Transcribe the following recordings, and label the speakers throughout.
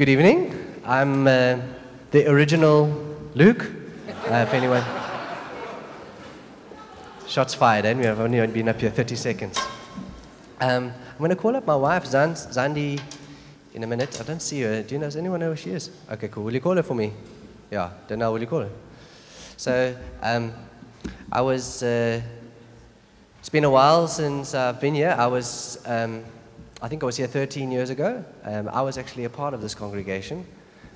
Speaker 1: Good evening. I'm uh, the original Luke, uh, if anyone. Shots fired, and we have only been up here 30 seconds. Um, I'm going to call up my wife, Zand, Zandi, in a minute. I don't see her. Do you know, does anyone know who she is? Okay, cool. Will you call her for me? Yeah, don't know. Will you call her? So, um, I was. Uh, it's been a while since I've been here. I was. Um, I think I was here 13 years ago. Um, I was actually a part of this congregation.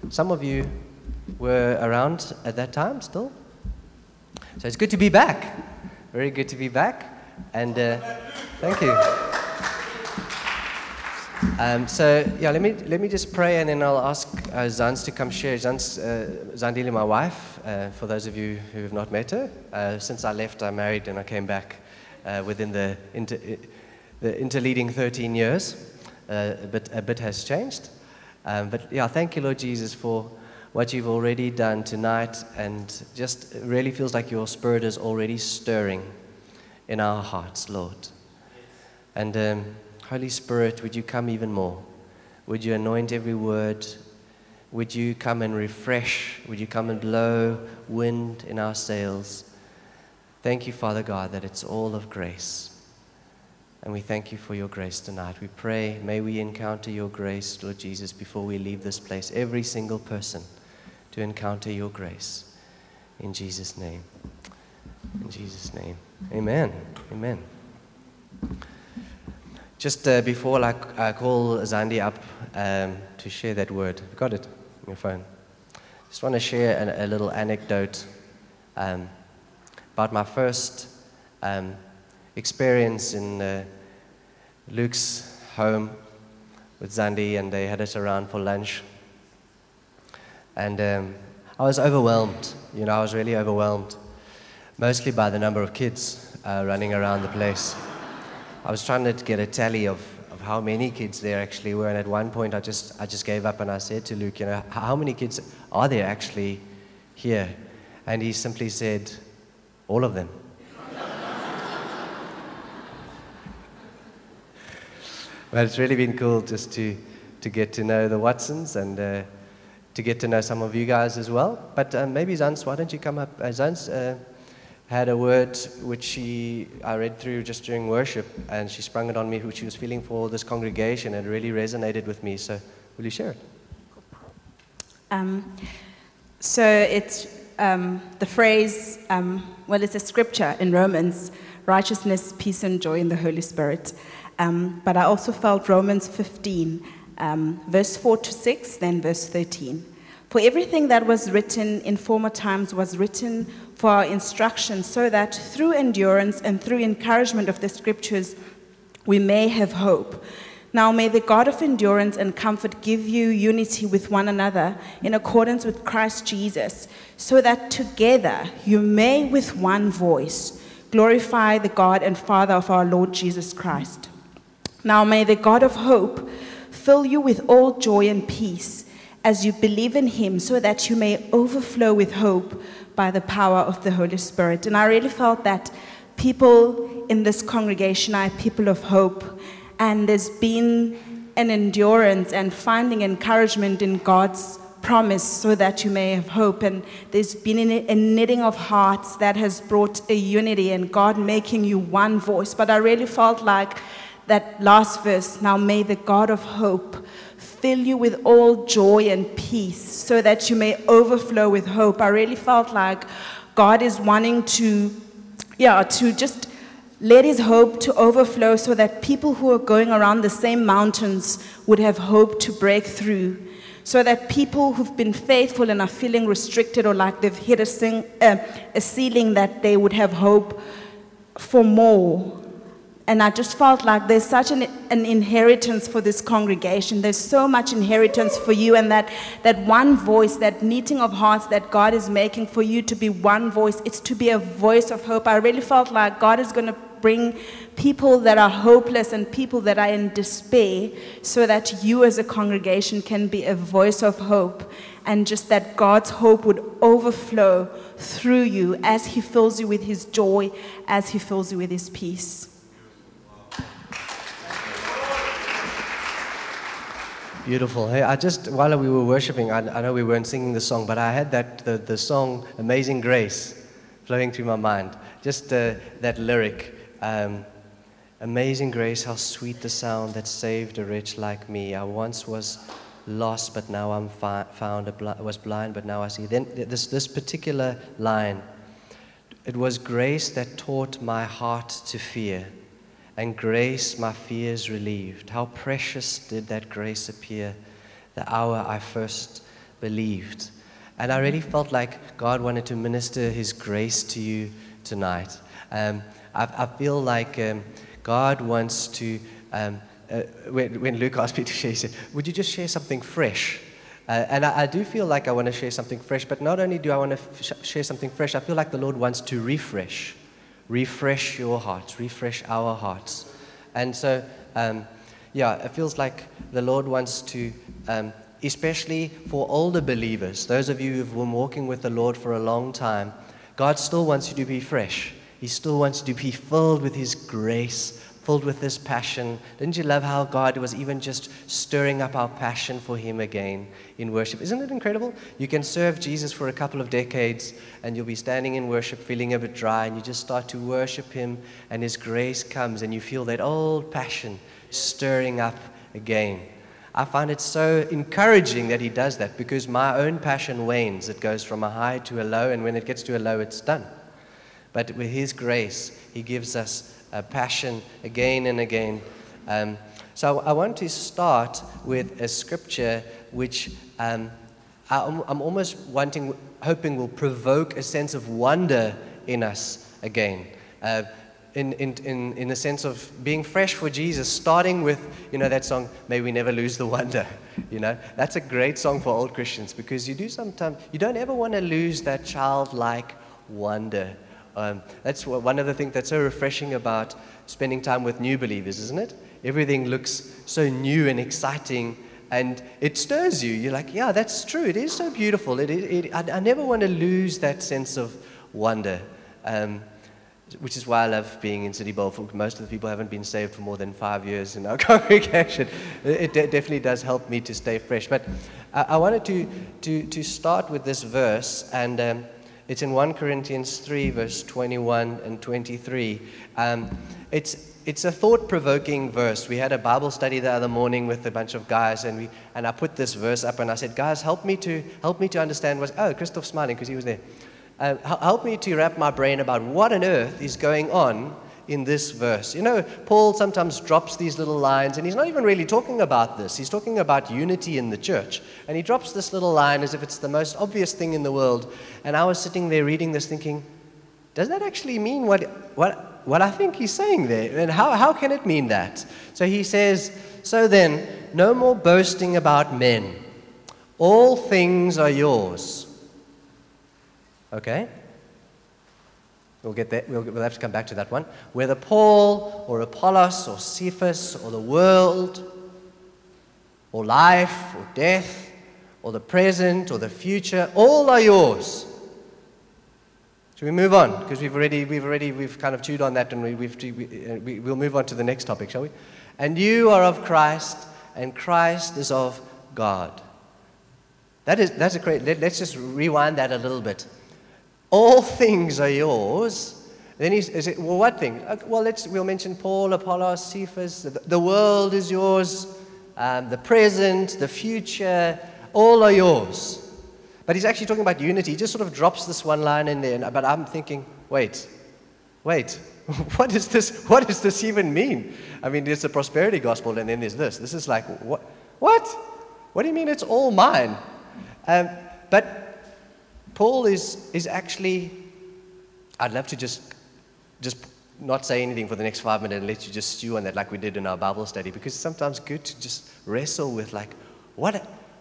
Speaker 1: Some of you were around at that time still. So it's good to be back. Very good to be back. And uh, thank you. Um, so yeah, let me let me just pray, and then I'll ask uh, Zans to come share. Zans, uh, Zandili, my wife. Uh, for those of you who have not met her, uh, since I left, I married and I came back uh, within the inter, the interleading 13 years. Uh, a bit a bit has changed, um, but yeah, thank you, Lord Jesus, for what you've already done tonight, and just really feels like your Spirit is already stirring in our hearts, Lord. And um, Holy Spirit, would you come even more? Would you anoint every word? Would you come and refresh? Would you come and blow wind in our sails? Thank you, Father God, that it's all of grace. And we thank you for your grace tonight. We pray, may we encounter your grace, Lord Jesus, before we leave this place. Every single person to encounter your grace. In Jesus' name. In Jesus' name. Amen. Amen. Just uh, before I, I call Zandi up um, to share that word, got it on your phone. Just want to share a, a little anecdote um, about my first um, experience in uh, Luke's home with Zandi, and they had us around for lunch. And um, I was overwhelmed. You know, I was really overwhelmed, mostly by the number of kids uh, running around the place. I was trying to get a tally of, of how many kids there actually were, and at one point I just, I just gave up and I said to Luke, you know, how many kids are there actually here? And he simply said, all of them. But it's really been cool just to, to get to know the Watsons and uh, to get to know some of you guys as well. But uh, maybe Zans, why don't you come up? Uh, Zans uh, had a word which she, I read through just during worship, and she sprung it on me, which she was feeling for this congregation, and it really resonated with me. So, will you share it?
Speaker 2: Um, so it's um, the phrase, um, well, it's a scripture in Romans righteousness, peace, and joy in the Holy Spirit. Um, but I also felt Romans 15, um, verse 4 to 6, then verse 13. For everything that was written in former times was written for our instruction, so that through endurance and through encouragement of the scriptures, we may have hope. Now may the God of endurance and comfort give you unity with one another in accordance with Christ Jesus, so that together you may with one voice glorify the God and Father of our Lord Jesus Christ. Now may the God of hope fill you with all joy and peace as you believe in him, so that you may overflow with hope by the power of the Holy Spirit. And I really felt that people in this congregation are people of hope, and there's been an endurance and finding encouragement in God's promise so that you may have hope. And there's been a knitting of hearts that has brought a unity and God making you one voice. But I really felt like that last verse now may the God of hope fill you with all joy and peace so that you may overflow with hope. I really felt like God is wanting to, yeah, to just let his hope to overflow so that people who are going around the same mountains would have hope to break through. So that people who've been faithful and are feeling restricted or like they've hit a, sing, uh, a ceiling, that they would have hope for more and I just felt like there's such an, an, inheritance for this congregation. There's so much inheritance for you, and that, that one voice, that knitting of hearts that God is making for you to be one voice, it's to be a voice of hope. I really felt like God is going to bring people that are hopeless and people that are in despair so that you as a congregation can be a voice of hope and just that God's hope would overflow through you as He fills you with His joy, as He fills you with His peace.
Speaker 1: Beautiful. Hey, I just, while we were worshiping, I, I know we weren't singing the song, but I had that, the, the song Amazing Grace flowing through my mind. Just uh, that lyric. Um, Amazing grace, how sweet the sound that saved a wretch like me. I once was lost, but now I'm fi- found. I was blind, but now I see. Then this, this particular line it was grace that taught my heart to fear, and grace my fears relieved. How precious did that grace appear the hour I first believed. And I really felt like God wanted to minister His grace to you tonight. Um, I, I, feel like um, God wants to. Um, uh, when, when Luke asked me to share, he said, Would you just share something fresh? Uh, and I, I, do feel like I want to share something fresh, but not only do I want to f- share something fresh, I feel like the Lord wants to refresh. Refresh your hearts, refresh our hearts. And so, um, yeah, it feels like the Lord wants to, um, especially for older believers, those of you who've been walking with the Lord for a long time, God still wants you to be fresh. He still wants you to be filled with His grace, filled with this passion. Didn't you love how God was even just stirring up our passion for Him again in worship? Isn't it incredible? You can serve Jesus for a couple of decades and you'll be standing in worship feeling a bit dry and you just start to worship Him and His grace comes and you feel that old passion stirring up again. I find it so encouraging that He does that because my own passion wanes. It goes from a high to a low, and when it gets to a low, it's done. But with His grace, He gives us a passion again and again. Um, so I want to start with a scripture which um, I'm, almost wanting, hoping will provoke a sense of wonder in us again. Uh, in, in, in, in the sense of being fresh for Jesus, starting with, you know, that song, May We Never Lose the Wonder. You know, that's a great song for old Christians because you do sometimes, you don't ever want to lose that childlike wonder um, that's one of the things that's so refreshing about spending time with new believers, isn't it? Everything looks so new and exciting, and it stirs you. You're like, yeah, that's true. It is so beautiful. It, it, it I, I, never want to lose that sense of wonder, um, which is why I love being in City Bowl. Most of the people haven't been saved for more than five years in our congregation. It de- definitely does help me to stay fresh. But I, I wanted to, to, to start with this verse and. Um, it's in 1 Corinthians 3, verse 21 and 23. Um, it's, it's a thought provoking verse. We had a Bible study the other morning with a bunch of guys, and, we, and I put this verse up and I said, Guys, help me to, help me to understand what. Oh, Christoph smiling because he was there. Uh, help me to wrap my brain about what on earth is going on in this verse. You know, Paul sometimes drops these little lines, and he's not even really talking about this. He's talking about unity in the church. And he drops this little line as if it's the most obvious thing in the world. And I was sitting there reading this thinking, does that actually mean what, what, what I think he's saying there? And how, how can it mean that? So he says, So then, no more boasting about men. All things are yours. Okay? We'll get that. We'll, we'll have to come back to that one. Whether Paul or Apollos or Cephas or the world or life or death or the present or the future, all are yours. Should we move on? Because we've already, we've already, we've kind of chewed on that and we, we've, we, we, we'll move on to the next topic, shall we? And you are of Christ and Christ is of God. That is, that's a great, let, let's just rewind that a little bit. All things are yours. Then he says, well, what thing? Uh, well, let's, we'll mention Paul, Apollos, Cephas. The, the world is yours. Um, the present, the future, all are yours. But he's actually talking about unity. He just sort of drops this one line in there. But I'm thinking, wait, wait, what does this, what does this even mean? I mean, there's the prosperity gospel, and then there's this. This is like, what? What? What do you mean it's all mine? Um, but Paul is, is actually, I'd love to just, just not say anything for the next five minutes and let you just stew on that like we did in our Bible study because it's sometimes good to just wrestle with like, what,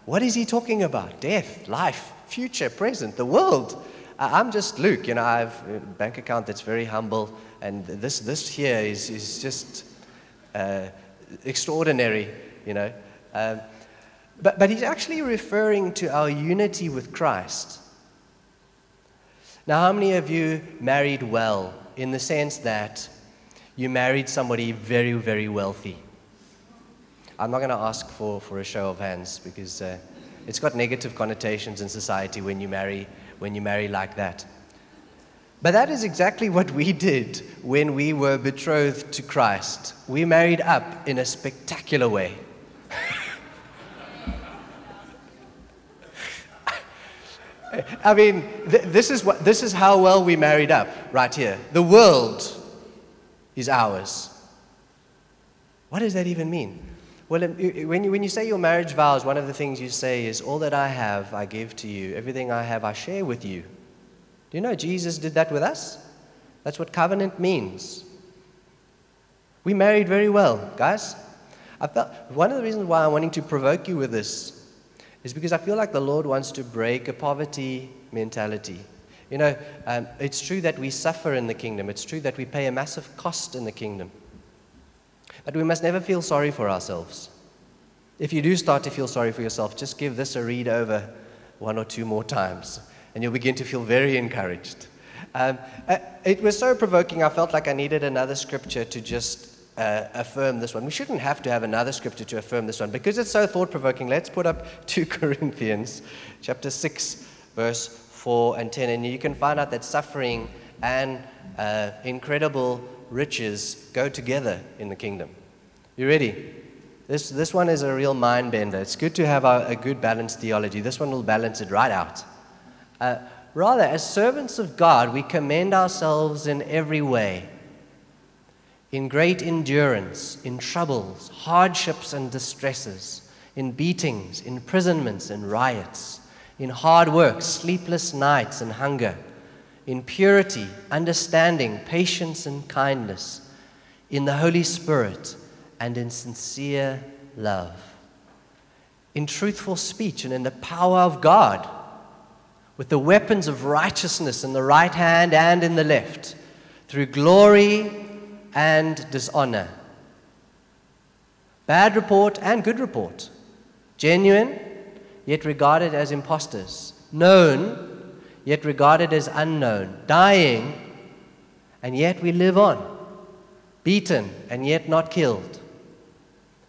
Speaker 1: what is he talking about? Death, life, future, present, the world. I'm just Luke, you know, I have a bank account that's very humble and this, this here is, is just uh, extraordinary, you know. Um, but, but he's actually referring to our unity with Christ. Now, how many of you married well in the sense that you married somebody very, very wealthy? I'm not going to ask for, for a show of hands because uh, it's got negative connotations in society when you marry when you marry like that. But that is exactly what we did when we were betrothed to Christ. We married up in a spectacular way. I mean, th- this, is what, this is how well we married up right here. The world is ours. What does that even mean? Well, um, when you, when you say your marriage vows, one of the things you say is, All that I have, I give to you. Everything I have, I share with you. Do you know Jesus did that with us? That's what covenant means. We married very well, guys. I felt, one of the reasons why I'm wanting to provoke you with this is because I feel like the Lord wants to break a poverty mentality. You know, um, it's true that we suffer in the kingdom, it's true that we pay a massive cost in the kingdom. But we must never feel sorry for ourselves. If you do start to feel sorry for yourself, just give this a read over one or two more times, and you'll begin to feel very encouraged. Um, uh, it was so provoking, I felt like I needed another scripture to just uh, affirm this one. We shouldn't have to have another scripture to affirm this one because it's so thought provoking. Let's put up 2 Corinthians chapter 6, verse 4 and 10. And you can find out that suffering and uh, incredible riches go together in the kingdom. You ready? This, this one is a real mind bender. It's good to have a, a good balanced theology. This one will balance it right out. Uh, rather, as servants of God, we commend ourselves in every way in great endurance, in troubles, hardships, and distresses, in beatings, imprisonments, and riots, in hard work, sleepless nights, and hunger, in purity, understanding, patience, and kindness, in the Holy Spirit, and in sincere love, in truthful speech, and in the power of God, with the weapons of righteousness in the right hand and in the left, through glory and dishonor. Bad report and good report. Genuine, yet regarded as impostors. Known, yet regarded as unknown. Dying, and yet we live on. Beaten, and yet not killed.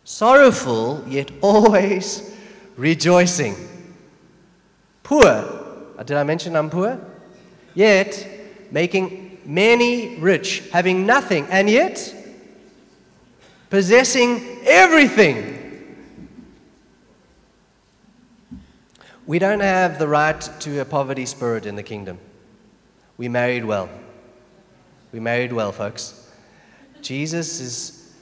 Speaker 1: Sorrowful, yet always rejoicing. Poor, uh, did I mention I'm poor? Yet making many rich, having nothing, and yet possessing everything. We don't have the right to a poverty spirit in the kingdom. We married well. We married well, folks. Jesus is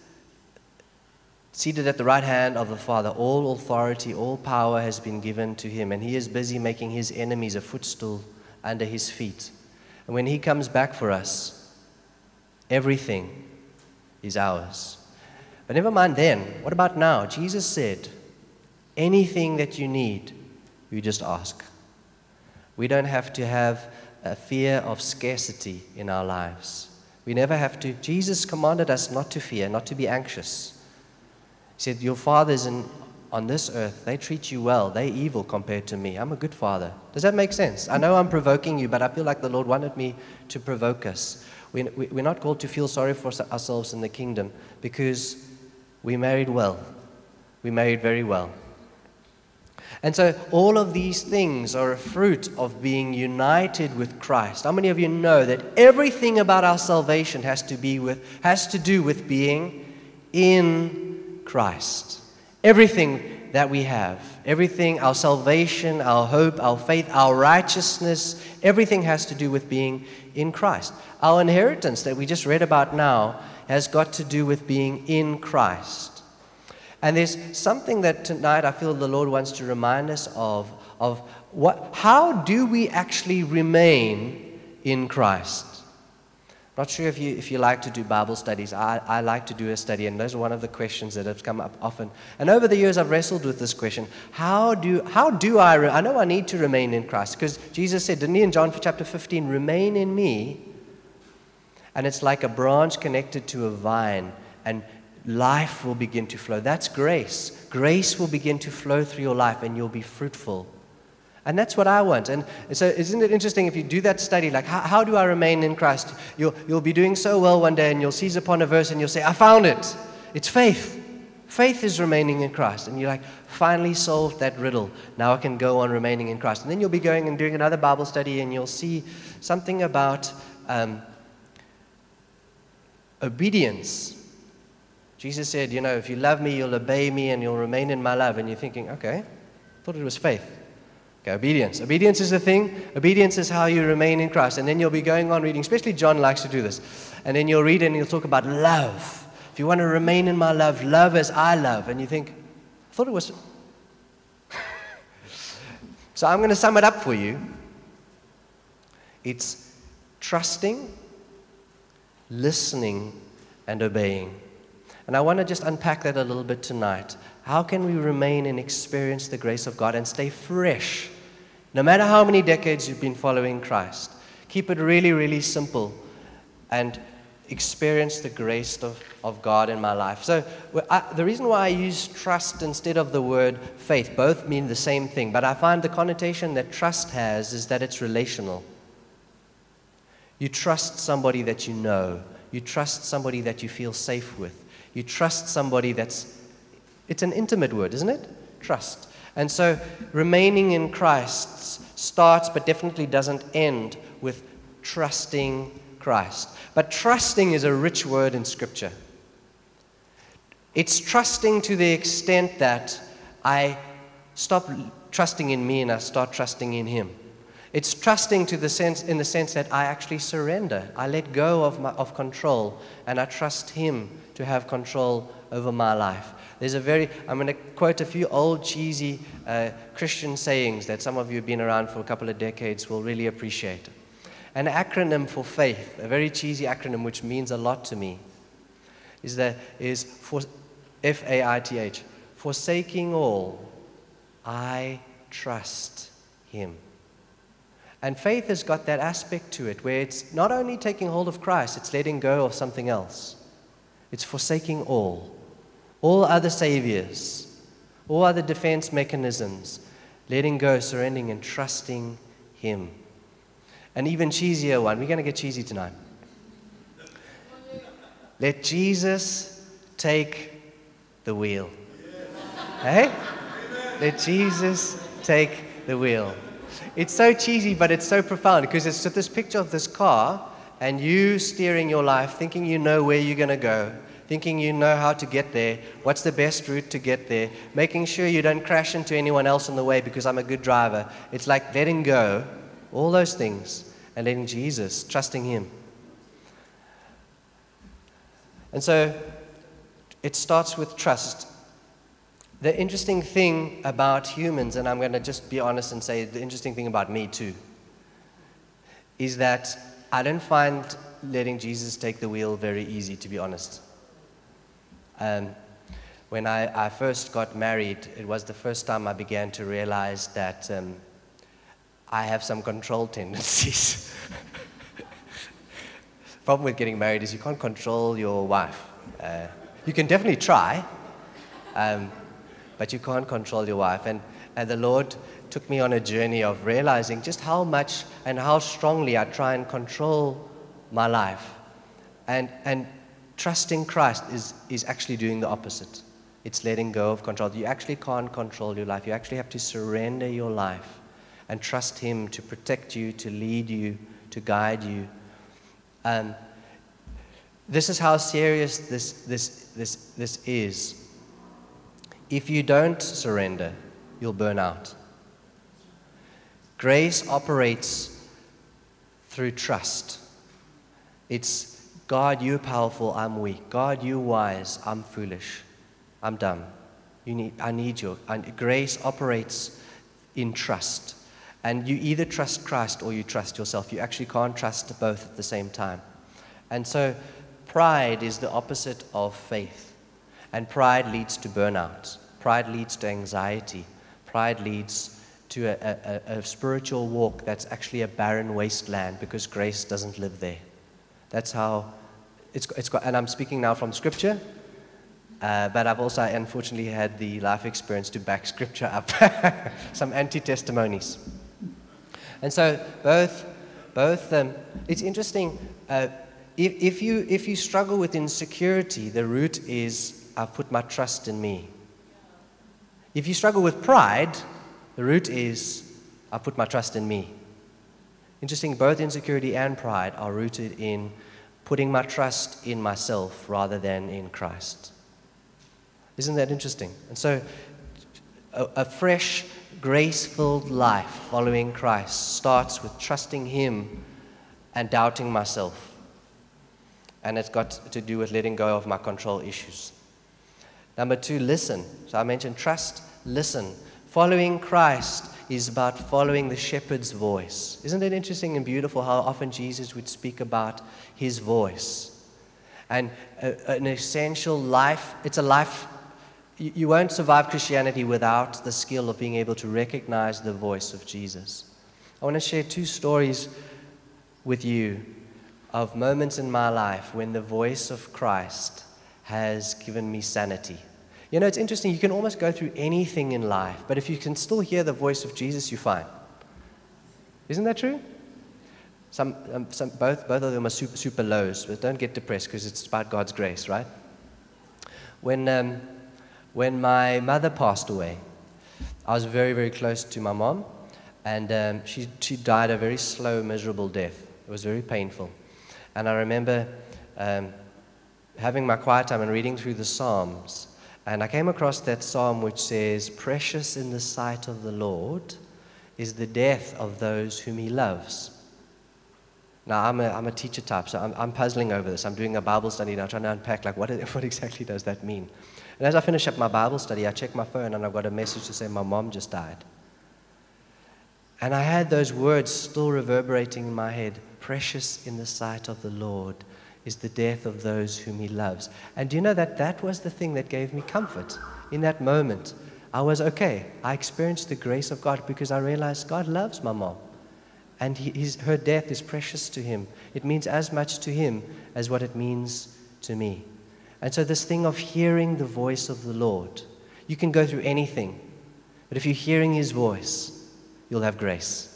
Speaker 1: seated at the right hand of the Father. All authority, all power has been given to him, and he is busy making his enemies a footstool under his feet. And when He comes back for us, everything is ours. But never mind then. What about now? Jesus said, anything that you need, you just ask. We don't have to have a fear of scarcity in our lives. We never have to. Jesus commanded us not to fear, not to be anxious. He said, Your fathers in on this earth, they treat you well. They're evil compared to me. I'm a good father. Does that make sense? I know I'm provoking you, but I feel like the Lord wanted me to provoke us. We, we, we're not called to feel sorry for ourselves in the kingdom because we married well. We married very well. And so all of these things are a fruit of being united with Christ. How many of you know that everything about our salvation has to be with has to do with being in Christ? Everything that we have, everything, our salvation, our hope, our faith, our righteousness, everything has to do with being in Christ. Our inheritance that we just read about now has got to do with being in Christ. And there's something that tonight I feel the Lord wants to remind us of of what how do we actually remain in Christ? Not sure if you, if you like to do Bible studies. I, I like to do a study, and those are one of the questions that have come up often. And over the years, I've wrestled with this question How do, how do I, re- I know I need to remain in Christ, because Jesus said, didn't he in John chapter 15, remain in me? And it's like a branch connected to a vine, and life will begin to flow. That's grace. Grace will begin to flow through your life, and you'll be fruitful. And that's what I want. And so, isn't it interesting if you do that study, like, how, how do I remain in Christ? You'll, you'll be doing so well one day and you'll seize upon a verse and you'll say, I found it. It's faith. Faith is remaining in Christ. And you're like, finally solved that riddle. Now I can go on remaining in Christ. And then you'll be going and doing another Bible study and you'll see something about um, obedience. Jesus said, You know, if you love me, you'll obey me and you'll remain in my love. And you're thinking, Okay, I thought it was faith. Okay, obedience. Obedience is the thing. Obedience is how you remain in Christ. And then you'll be going on reading, especially John likes to do this. And then you'll read and he'll talk about love. If you want to remain in my love, love as I love. And you think, I thought it was. so I'm going to sum it up for you. It's trusting, listening, and obeying. And I want to just unpack that a little bit tonight. How can we remain and experience the grace of God and stay fresh? No matter how many decades you've been following Christ, keep it really, really simple and experience the grace of, of God in my life. So, I, the reason why I use trust instead of the word faith, both mean the same thing, but I find the connotation that trust has is that it's relational. You trust somebody that you know, you trust somebody that you feel safe with, you trust somebody that's, it's an intimate word, isn't it? Trust. And so, remaining in Christ starts but definitely doesn't end with trusting Christ. But trusting is a rich word in Scripture. It's trusting to the extent that I stop trusting in me and I start trusting in Him. It's trusting to the sense, in the sense that I actually surrender. I let go of, my, of control and I trust Him to have control over my life. There's a very, I'm going to quote a few old cheesy uh, Christian sayings that some of you have been around for a couple of decades will really appreciate an acronym for faith, a very cheesy acronym which means a lot to me, is, that, is for F A I T H, forsaking all, I trust Him. And faith has got that aspect to it where it's not only taking hold of Christ, it's letting go of something else. It's forsaking all, all other saviors, all other defense mechanisms, letting go, surrendering, and trusting Him. An even cheesier one. We're going to get cheesy tonight. Let Jesus take the wheel. Hey? Let Jesus take the wheel. It's so cheesy, but it's so profound because it's this picture of this car and you steering your life, thinking you know where you're going to go, thinking you know how to get there, what's the best route to get there, making sure you don't crash into anyone else on the way because I'm a good driver. It's like letting go all those things, and letting Jesus, trusting Him. And so it starts with trust. The interesting thing about humans, and I'm going to just be honest and say the interesting thing about me too, is that I don't find letting Jesus take the wheel very easy, to be honest. Um, when I, I, first got married, it was the first time I began to realize that um, I have some control tendencies. Problem with getting married is you can't control your wife. Uh, you can definitely try, um, but you can't control your wife. And, and the Lord took me on a journey of realizing just how much and how strongly I try and control my life. And, and trusting Christ is, is actually doing the opposite. It's letting go of control. You actually can't control your life. You actually have to surrender your life and trust Him to protect you, to lead you, to guide you. Um, this is how serious this, this, this, this is. If you don't surrender, you'll burn out. Grace operates through trust. It's God, you're powerful, I'm weak. God, you're wise, I'm foolish. I'm dumb. You need, I need you. And grace operates in trust. And you either trust Christ or you trust yourself. You actually can't trust both at the same time. And so, pride is the opposite of faith. And pride leads to burnout, pride leads to anxiety, pride leads to a, a, a spiritual walk that's actually a barren wasteland because grace doesn't live there. That's how it's, it's got, and I'm speaking now from scripture. Uh, but I've also unfortunately had the life experience to back scripture up, some anti testimonies. And so both, both um, it's interesting. Uh, if, if, you, if you struggle with insecurity, the root is I've put my trust in me. If you struggle with pride, the root is I put my trust in me. Interesting, both insecurity and pride are rooted in putting my trust in myself rather than in Christ. Isn't that interesting? And so, a, a fresh, grace filled life following Christ starts with trusting Him and doubting myself. And it's got to do with letting go of my control issues. Number two, listen. So I mentioned trust, listen. Following Christ is about following the shepherd's voice. Isn't it interesting and beautiful how often Jesus would speak about his voice? And a, an essential life, it's a life, you, you won't survive Christianity without the skill of being able to recognize the voice of Jesus. I want to share two stories with you of moments in my life when the voice of Christ has given me sanity. You know, it's interesting. You can almost go through anything in life, but if you can still hear the voice of Jesus, you're fine. Isn't that true? Some, um, some, both, both of them are super, super lows, but don't get depressed because it's about God's grace, right? When, um, when my mother passed away, I was very, very close to my mom, and um, she, she died a very slow, miserable death. It was very painful. And I remember um, having my quiet time and reading through the Psalms. And I came across that psalm which says, Precious in the sight of the Lord is the death of those whom he loves. Now, I'm a, I'm a teacher type, so I'm, I'm puzzling over this. I'm doing a Bible study now, trying to unpack, like, what, what exactly does that mean? And as I finish up my Bible study, I check my phone and I've got a message to say, My mom just died. And I had those words still reverberating in my head precious in the sight of the Lord is the death of those whom he loves. And do you know that that was the thing that gave me comfort in that moment? I was okay. I experienced the grace of God because I realized God loves my mom. And he, his, her death is precious to him. It means as much to him as what it means to me. And so, this thing of hearing the voice of the Lord, you can go through anything, but if you're hearing his voice, you'll have grace.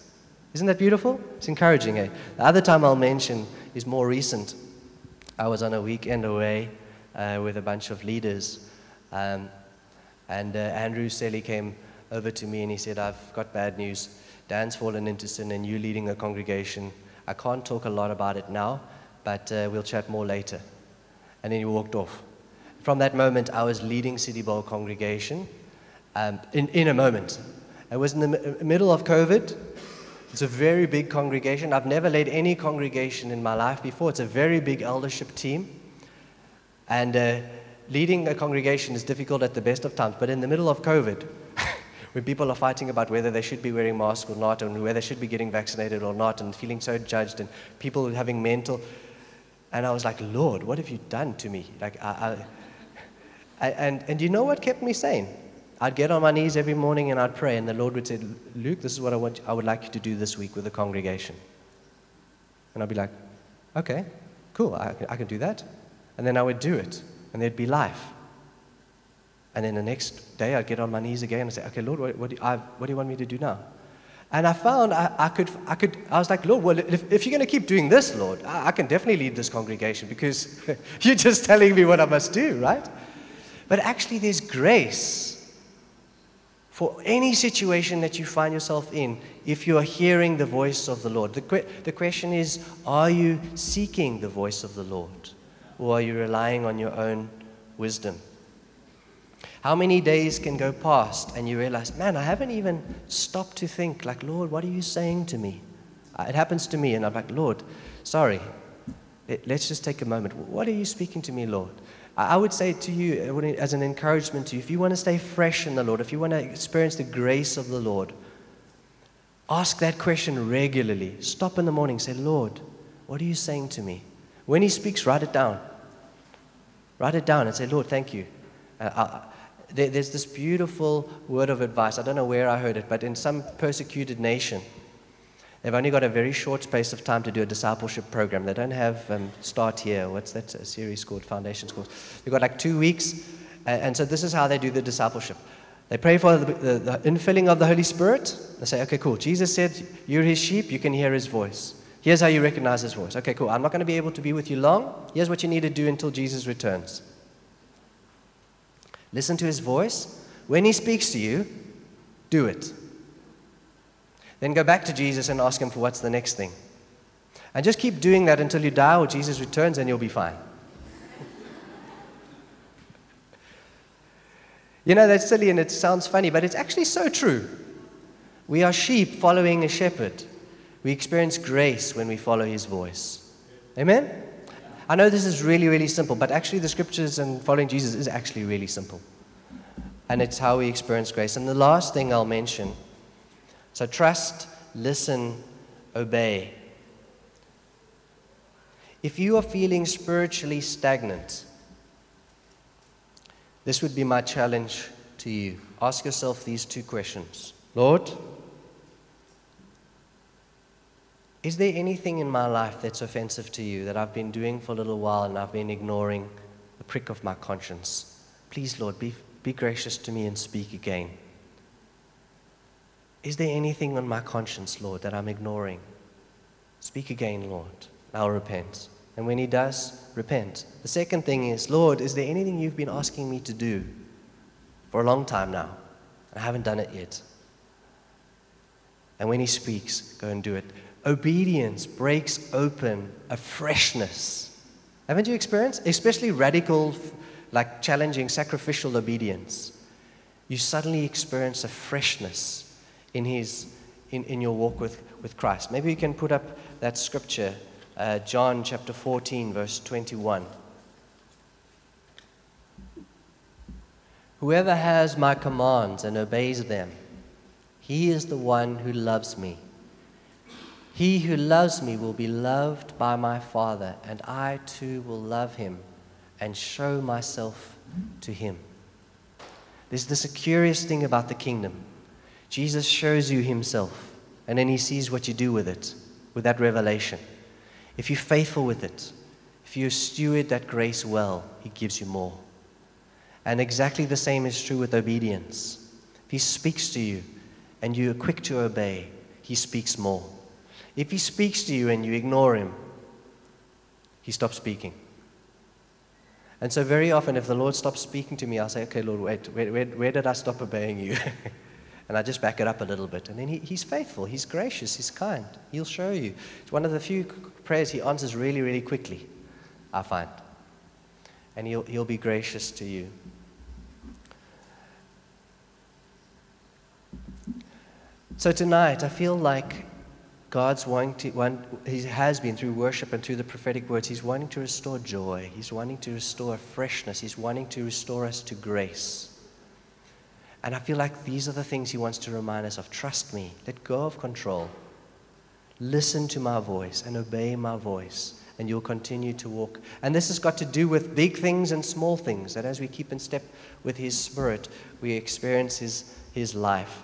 Speaker 1: Isn't that beautiful? It's encouraging. Eh? The other time I'll mention is more recent. I was on a weekend away uh, with a bunch of leaders, um, and uh, Andrew Selly came over to me and he said, I've got bad news. Dan's fallen into sin, and you're leading a congregation. I can't talk a lot about it now, but uh, we'll chat more later. And then he walked off. From that moment, I was leading City Bowl congregation um, in, in a moment. I was in the m- middle of COVID. It's a very big congregation. I've never led any congregation in my life before. It's a very big eldership team. And uh, leading a congregation is difficult at the best of times, but in the middle of COVID, when people are fighting about whether they should be wearing masks or not, and whether they should be getting vaccinated or not, and feeling so judged, and people having mental. And I was like, Lord, what have you done to me? Like, I, I, and, and you know what kept me sane? I'd get on my knees every morning and I'd pray, and the Lord would say, Luke, this is what I, want, I would like you to do this week with the congregation. And I'd be like, okay, cool, I, I can do that. And then I would do it, and there'd be life. And then the next day, I'd get on my knees again and say, okay, Lord, what, what, do, I, what do you want me to do now? And I found I, I, could, I could, I was like, Lord, well, if, if you're going to keep doing this, Lord, I, I can definitely lead this congregation because you're just telling me what I must do, right? But actually, there's grace for any situation that you find yourself in if you are hearing the voice of the Lord. The, que- the question is are you seeking the voice of the Lord or are you relying on your own wisdom? How many days can go past and you realize, man, I haven't even stopped to think, like, Lord, what are you saying to me? Uh, it happens to me, and I'm like, Lord, sorry, let's just take a moment. What are you speaking to me, Lord? I would say to you, uh, as an encouragement to you, if you want to stay fresh in the Lord, if you want to experience the grace of the Lord, ask that question regularly. Stop in the morning, say, Lord, what are you saying to me? When He speaks, write it down. Write it down and say, Lord, thank you. Uh, uh, there, there's this beautiful word of advice. I don't know where I heard it, but in some persecuted nation, They've only got a very short space of time to do a discipleship program. They don't have um, Start Here. What's that a series called? Foundation Schools. They've got like two weeks. And, and so this is how they do the discipleship. They pray for the, the, the infilling of the Holy Spirit. They say, okay, cool. Jesus said, You're his sheep, you can hear his voice. Here's how you recognize his voice. Okay, cool. I'm not going to be able to be with you long. Here's what you need to do until Jesus returns. Listen to his voice. When he speaks to you, do it. Then go back to Jesus and ask him for what's the next thing. And just keep doing that until you die or Jesus returns and you'll be fine. you know, that's silly and it sounds funny, but it's actually so true. We are sheep following a shepherd. We experience grace when we follow his voice. Amen? I know this is really, really simple, but actually, the scriptures and following Jesus is actually really simple. And it's how we experience grace. And the last thing I'll mention so trust, listen, obey. If you are feeling spiritually stagnant, this would be my challenge to you. Ask yourself these two questions Lord, is there anything in my life that's offensive to you that I've been doing for a little while and I've been ignoring the prick of my conscience? Please, Lord, be, be gracious to me and speak again. Is there anything on my conscience, Lord, that I'm ignoring? Speak again, Lord. I'll repent. And when he does, repent. The second thing is, Lord, is there anything you've been asking me to do for a long time now? I haven't done it yet. And when he speaks, go and do it. Obedience breaks open a freshness. Haven't you experienced? Especially radical, like challenging, sacrificial obedience. You suddenly experience a freshness in, his, in, in your walk with, with Christ. Maybe you can put up that scripture, uh, John chapter 14, verse 21. Whoever has my commands and obeys them, he is the one who loves me. He who loves me will be loved by my Father, and I too will love him and show myself to him. There's this a curious thing about the kingdom. Jesus shows you himself, and then he sees what you do with it, with that revelation. If you're faithful with it, if you steward that grace well, he gives you more. And exactly the same is true with obedience. If he speaks to you and you are quick to obey, he speaks more. If he speaks to you and you ignore him, he stops speaking. And so, very often, if the Lord stops speaking to me, I'll say, Okay, Lord, wait, where, where, where did I stop obeying you? And I just back it up a little bit. And then he, he's faithful, he's gracious, he's kind. He'll show you. It's one of the few prayers he answers really, really quickly, I find. And he'll, he'll be gracious to you. So tonight, I feel like God's wanting to, want, He has been through worship and through the prophetic words, He's wanting to restore joy. He's wanting to restore freshness. He's wanting to restore us to grace. And I feel like these are the things he wants to remind us of. Trust me, let go of control. Listen to my voice and obey my voice, and you'll continue to walk. And this has got to do with big things and small things, that as we keep in step with his spirit, we experience his, his life.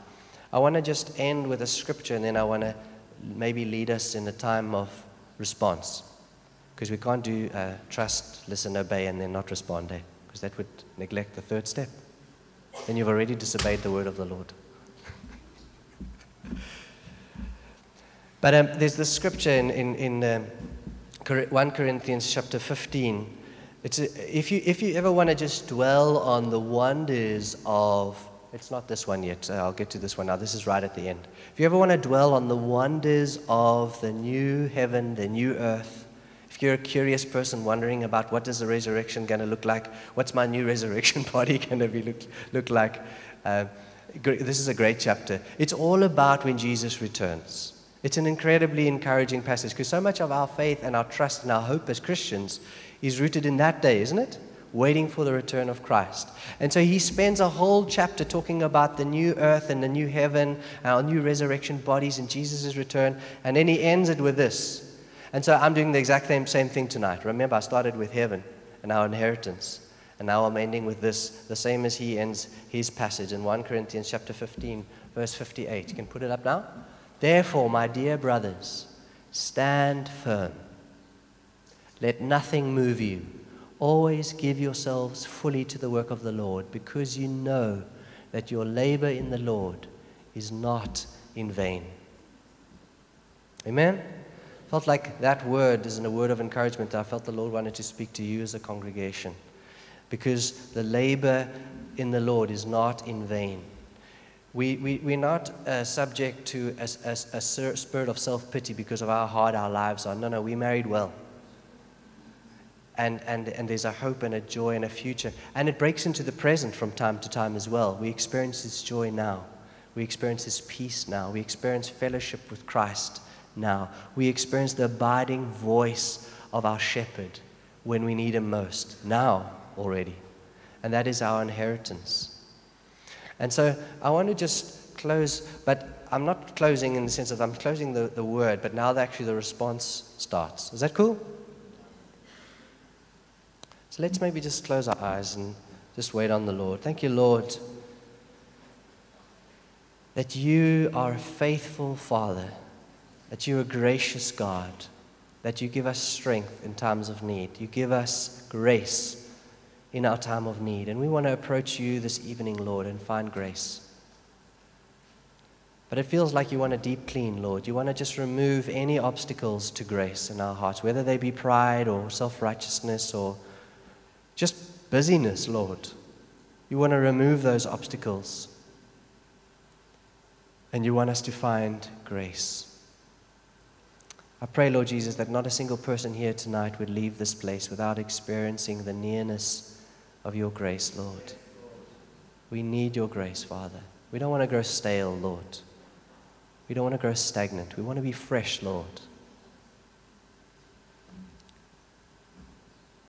Speaker 1: I want to just end with a scripture, and then I want to maybe lead us in a time of response. Because we can't do uh, trust, listen, obey, and then not respond, because eh? that would neglect the third step then you've already disobeyed the word of the Lord. but um, there's this scripture in, in, in um, 1 Corinthians chapter 15. It's a, if, you, if you ever want to just dwell on the wonders of, it's not this one yet, I'll get to this one now. This is right at the end. If you ever want to dwell on the wonders of the new heaven, the new earth, if you're a curious person wondering about what is the resurrection going to look like, what's my new resurrection body going to be look, look like, uh, this is a great chapter. It's all about when Jesus returns. It's an incredibly encouraging passage because so much of our faith and our trust and our hope as Christians is rooted in that day, isn't it? Waiting for the return of Christ. And so he spends a whole chapter talking about the new earth and the new heaven, our new resurrection bodies and Jesus' return. And then he ends it with this and so I'm doing the exact same, same thing tonight. Remember, I started with heaven and our inheritance. And now I'm ending with this, the same as he ends his passage in 1 Corinthians chapter 15, verse 58. You can put it up now. Therefore, my dear brothers, stand firm. Let nothing move you. Always give yourselves fully to the work of the Lord, because you know that your labor in the Lord is not in vain. Amen? Felt like that word isn't a word of encouragement. I felt the Lord wanted to speak to you as a congregation. because the labor in the Lord is not in vain. We, we, we're not uh, subject to a, a, a spirit of self pity because of how hard our lives are. No, no, we married well. And, and, and there's a hope and a joy and a future. And it breaks into the present from time to time as well. We experience this joy now. We experience this peace now. We experience fellowship with Christ now. We experience the abiding voice of our shepherd when we need him most, now already. And that is our inheritance. And so I want to just close, but I'm not closing in the sense that I'm closing the, the word, but now actually the response starts. Is that cool? So let's maybe just close our eyes and just wait on the Lord. Thank you, Lord, that you are a faithful Father, that you're a gracious God, that you give us strength in times of need, you give us grace in our time of need. And we want to approach you this evening, Lord, and find grace. But it feels like you want a deep clean, Lord. You want to just remove any obstacles to grace in our hearts, whether they be pride or self righteousness or just busyness, Lord. You want to remove those obstacles. And you want us to find grace. I pray, Lord Jesus, that not a single person here tonight would leave this place without experiencing the nearness of your grace, Lord. We need your grace, Father. We don't want to grow stale, Lord. We don't want to grow stagnant. We want to be fresh, Lord.